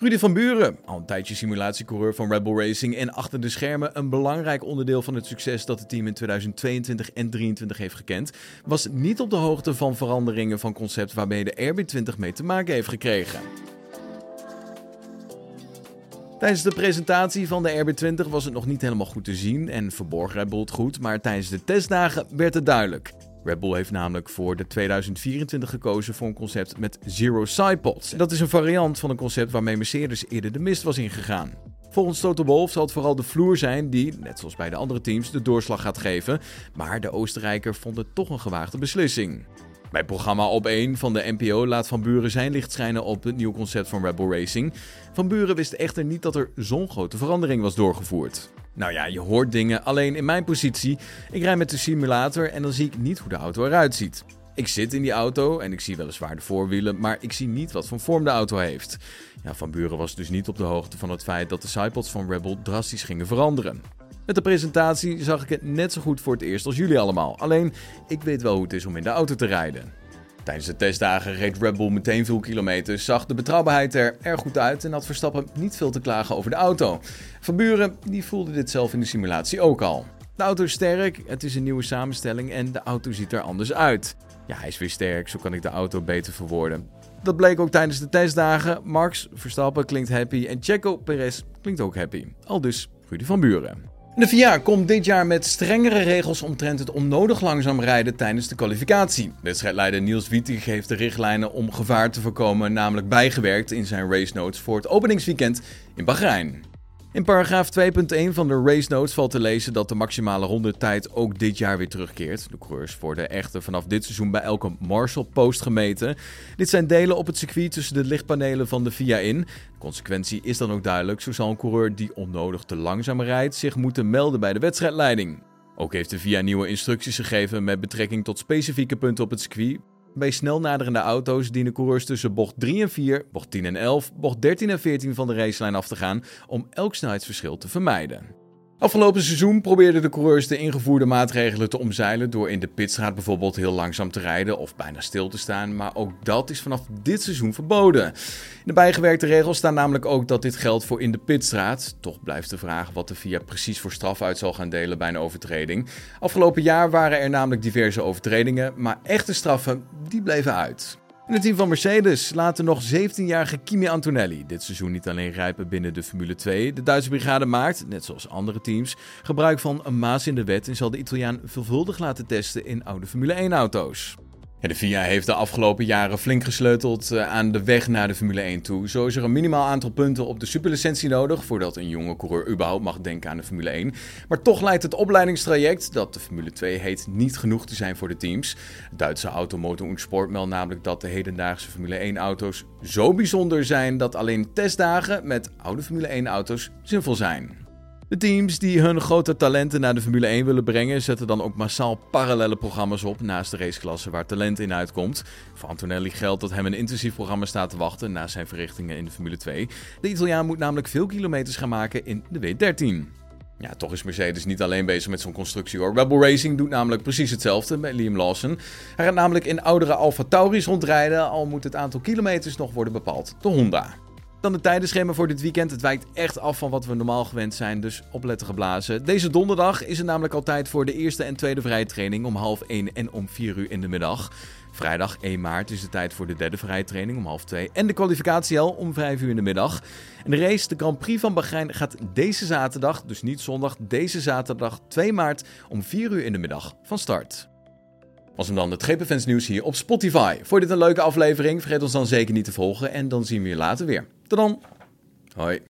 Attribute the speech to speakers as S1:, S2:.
S1: Rudy van Buren, al een tijdje simulatiecoureur van Red Bull Racing en achter de schermen een belangrijk onderdeel van het succes dat het team in 2022 en 2023 heeft gekend, was niet op de hoogte van veranderingen van concept waarmee de RB20 mee te maken heeft gekregen. Tijdens de presentatie van de RB20 was het nog niet helemaal goed te zien en verborg Red Bull het goed, maar tijdens de testdagen werd het duidelijk. Red Bull heeft namelijk voor de 2024 gekozen voor een concept met Zero Sidepods. Dat is een variant van een concept waarmee Mercedes eerder de mist was ingegaan. Volgens Toto Wolff zal het vooral de vloer zijn die, net zoals bij de andere teams, de doorslag gaat geven. Maar de Oostenrijker vond het toch een gewaagde beslissing. Bij programma Op 1 van de NPO laat Van Buren zijn licht schijnen op het nieuwe concept van Red Bull Racing. Van Buren wist echter niet dat er zo'n grote verandering was doorgevoerd. Nou ja, je hoort dingen, alleen in mijn positie, ik rijd met de simulator en dan zie ik niet hoe de auto eruit ziet. Ik zit in die auto en ik zie weliswaar de voorwielen, maar ik zie niet wat voor vorm de auto heeft. Ja, Van Buren was dus niet op de hoogte van het feit dat de sidepods van Rebel drastisch gingen veranderen. Met de presentatie zag ik het net zo goed voor het eerst als jullie allemaal. Alleen, ik weet wel hoe het is om in de auto te rijden. Tijdens de testdagen reed Red Bull meteen veel kilometers, zag de betrouwbaarheid er erg goed uit en had Verstappen niet veel te klagen over de auto. Van Buren die voelde dit zelf in de simulatie ook al. De auto is sterk, het is een nieuwe samenstelling en de auto ziet er anders uit. Ja, hij is weer sterk, zo kan ik de auto beter verwoorden. Dat bleek ook tijdens de testdagen. Max Verstappen klinkt happy en Checo Perez klinkt ook happy. Al dus Rudy van Buren. De VIA komt dit jaar met strengere regels omtrent het onnodig langzaam rijden tijdens de kwalificatie. Wedstrijdleider Niels Wietig heeft de richtlijnen om gevaar te voorkomen namelijk bijgewerkt in zijn race notes voor het openingsweekend in Bahrein. In paragraaf 2.1 van de race notes valt te lezen dat de maximale rondetijd ook dit jaar weer terugkeert. De coureurs worden echter vanaf dit seizoen bij elke Marshall Post gemeten. Dit zijn delen op het circuit tussen de lichtpanelen van de VIA in. De consequentie is dan ook duidelijk. Zo zal een coureur die onnodig te langzaam rijdt zich moeten melden bij de wedstrijdleiding. Ook heeft de VIA nieuwe instructies gegeven met betrekking tot specifieke punten op het circuit. Bij snel naderende auto's dienen coureurs tussen bocht 3 en 4, bocht 10 en 11, bocht 13 en 14 van de racelijn af te gaan om elk snelheidsverschil te vermijden. Afgelopen seizoen probeerden de coureurs de ingevoerde maatregelen te omzeilen door in de pitstraat bijvoorbeeld heel langzaam te rijden of bijna stil te staan, maar ook dat is vanaf dit seizoen verboden. In de bijgewerkte regels staan namelijk ook dat dit geldt voor in de pitstraat. Toch blijft de vraag wat de VIA precies voor straf uit zal gaan delen bij een overtreding. Afgelopen jaar waren er namelijk diverse overtredingen, maar echte straffen die bleven uit. In het team van Mercedes laat de nog 17-jarige Kimi Antonelli dit seizoen niet alleen rijpen binnen de Formule 2. De Duitse brigade maakt, net zoals andere teams, gebruik van een maas in de wet en zal de Italiaan veelvuldig laten testen in oude Formule 1 de FIA heeft de afgelopen jaren flink gesleuteld eh, aan de weg naar de Formule 1 toe. Zo is er een minimaal aantal punten op de superlicentie nodig voordat een jonge coureur überhaupt mag denken aan de Formule 1. Maar toch lijkt het opleidingstraject, dat de Formule 2 heet, niet genoeg te zijn voor de teams. Duitse Automotor und Sport meldt namelijk dat de hedendaagse Formule 1 auto's zo bijzonder zijn dat alleen testdagen met oude Formule 1 auto's zinvol zijn. De teams die hun grote talenten naar de Formule 1 willen brengen, zetten dan ook massaal parallele programma's op naast de raceklasse waar talent in uitkomt. Voor Antonelli geldt dat hem een intensief programma staat te wachten na zijn verrichtingen in de Formule 2. De Italiaan moet namelijk veel kilometers gaan maken in de W13. Ja, toch is Mercedes niet alleen bezig met zo'n constructie hoor. Rebel Racing doet namelijk precies hetzelfde met Liam Lawson. Hij gaat namelijk in oudere Alfa Tauris rondrijden, al moet het aantal kilometers nog worden bepaald door Honda. Dan de tijdenschema voor dit weekend. Het wijkt echt af van wat we normaal gewend zijn, dus opletten geblazen. Deze donderdag is het namelijk altijd voor de eerste en tweede vrije training om half 1 en om 4 uur in de middag. Vrijdag 1 maart is de tijd voor de derde vrije training om half 2 en de kwalificatie al om 5 uur in de middag. En de race, de Grand Prix van Bahrein, gaat deze zaterdag, dus niet zondag, deze zaterdag 2 maart om 4 uur in de middag van start was hem dan het GP nieuws hier op Spotify. Vond je dit een leuke aflevering? Vergeet ons dan zeker niet te volgen en dan zien we je later weer. Tot dan. Hoi.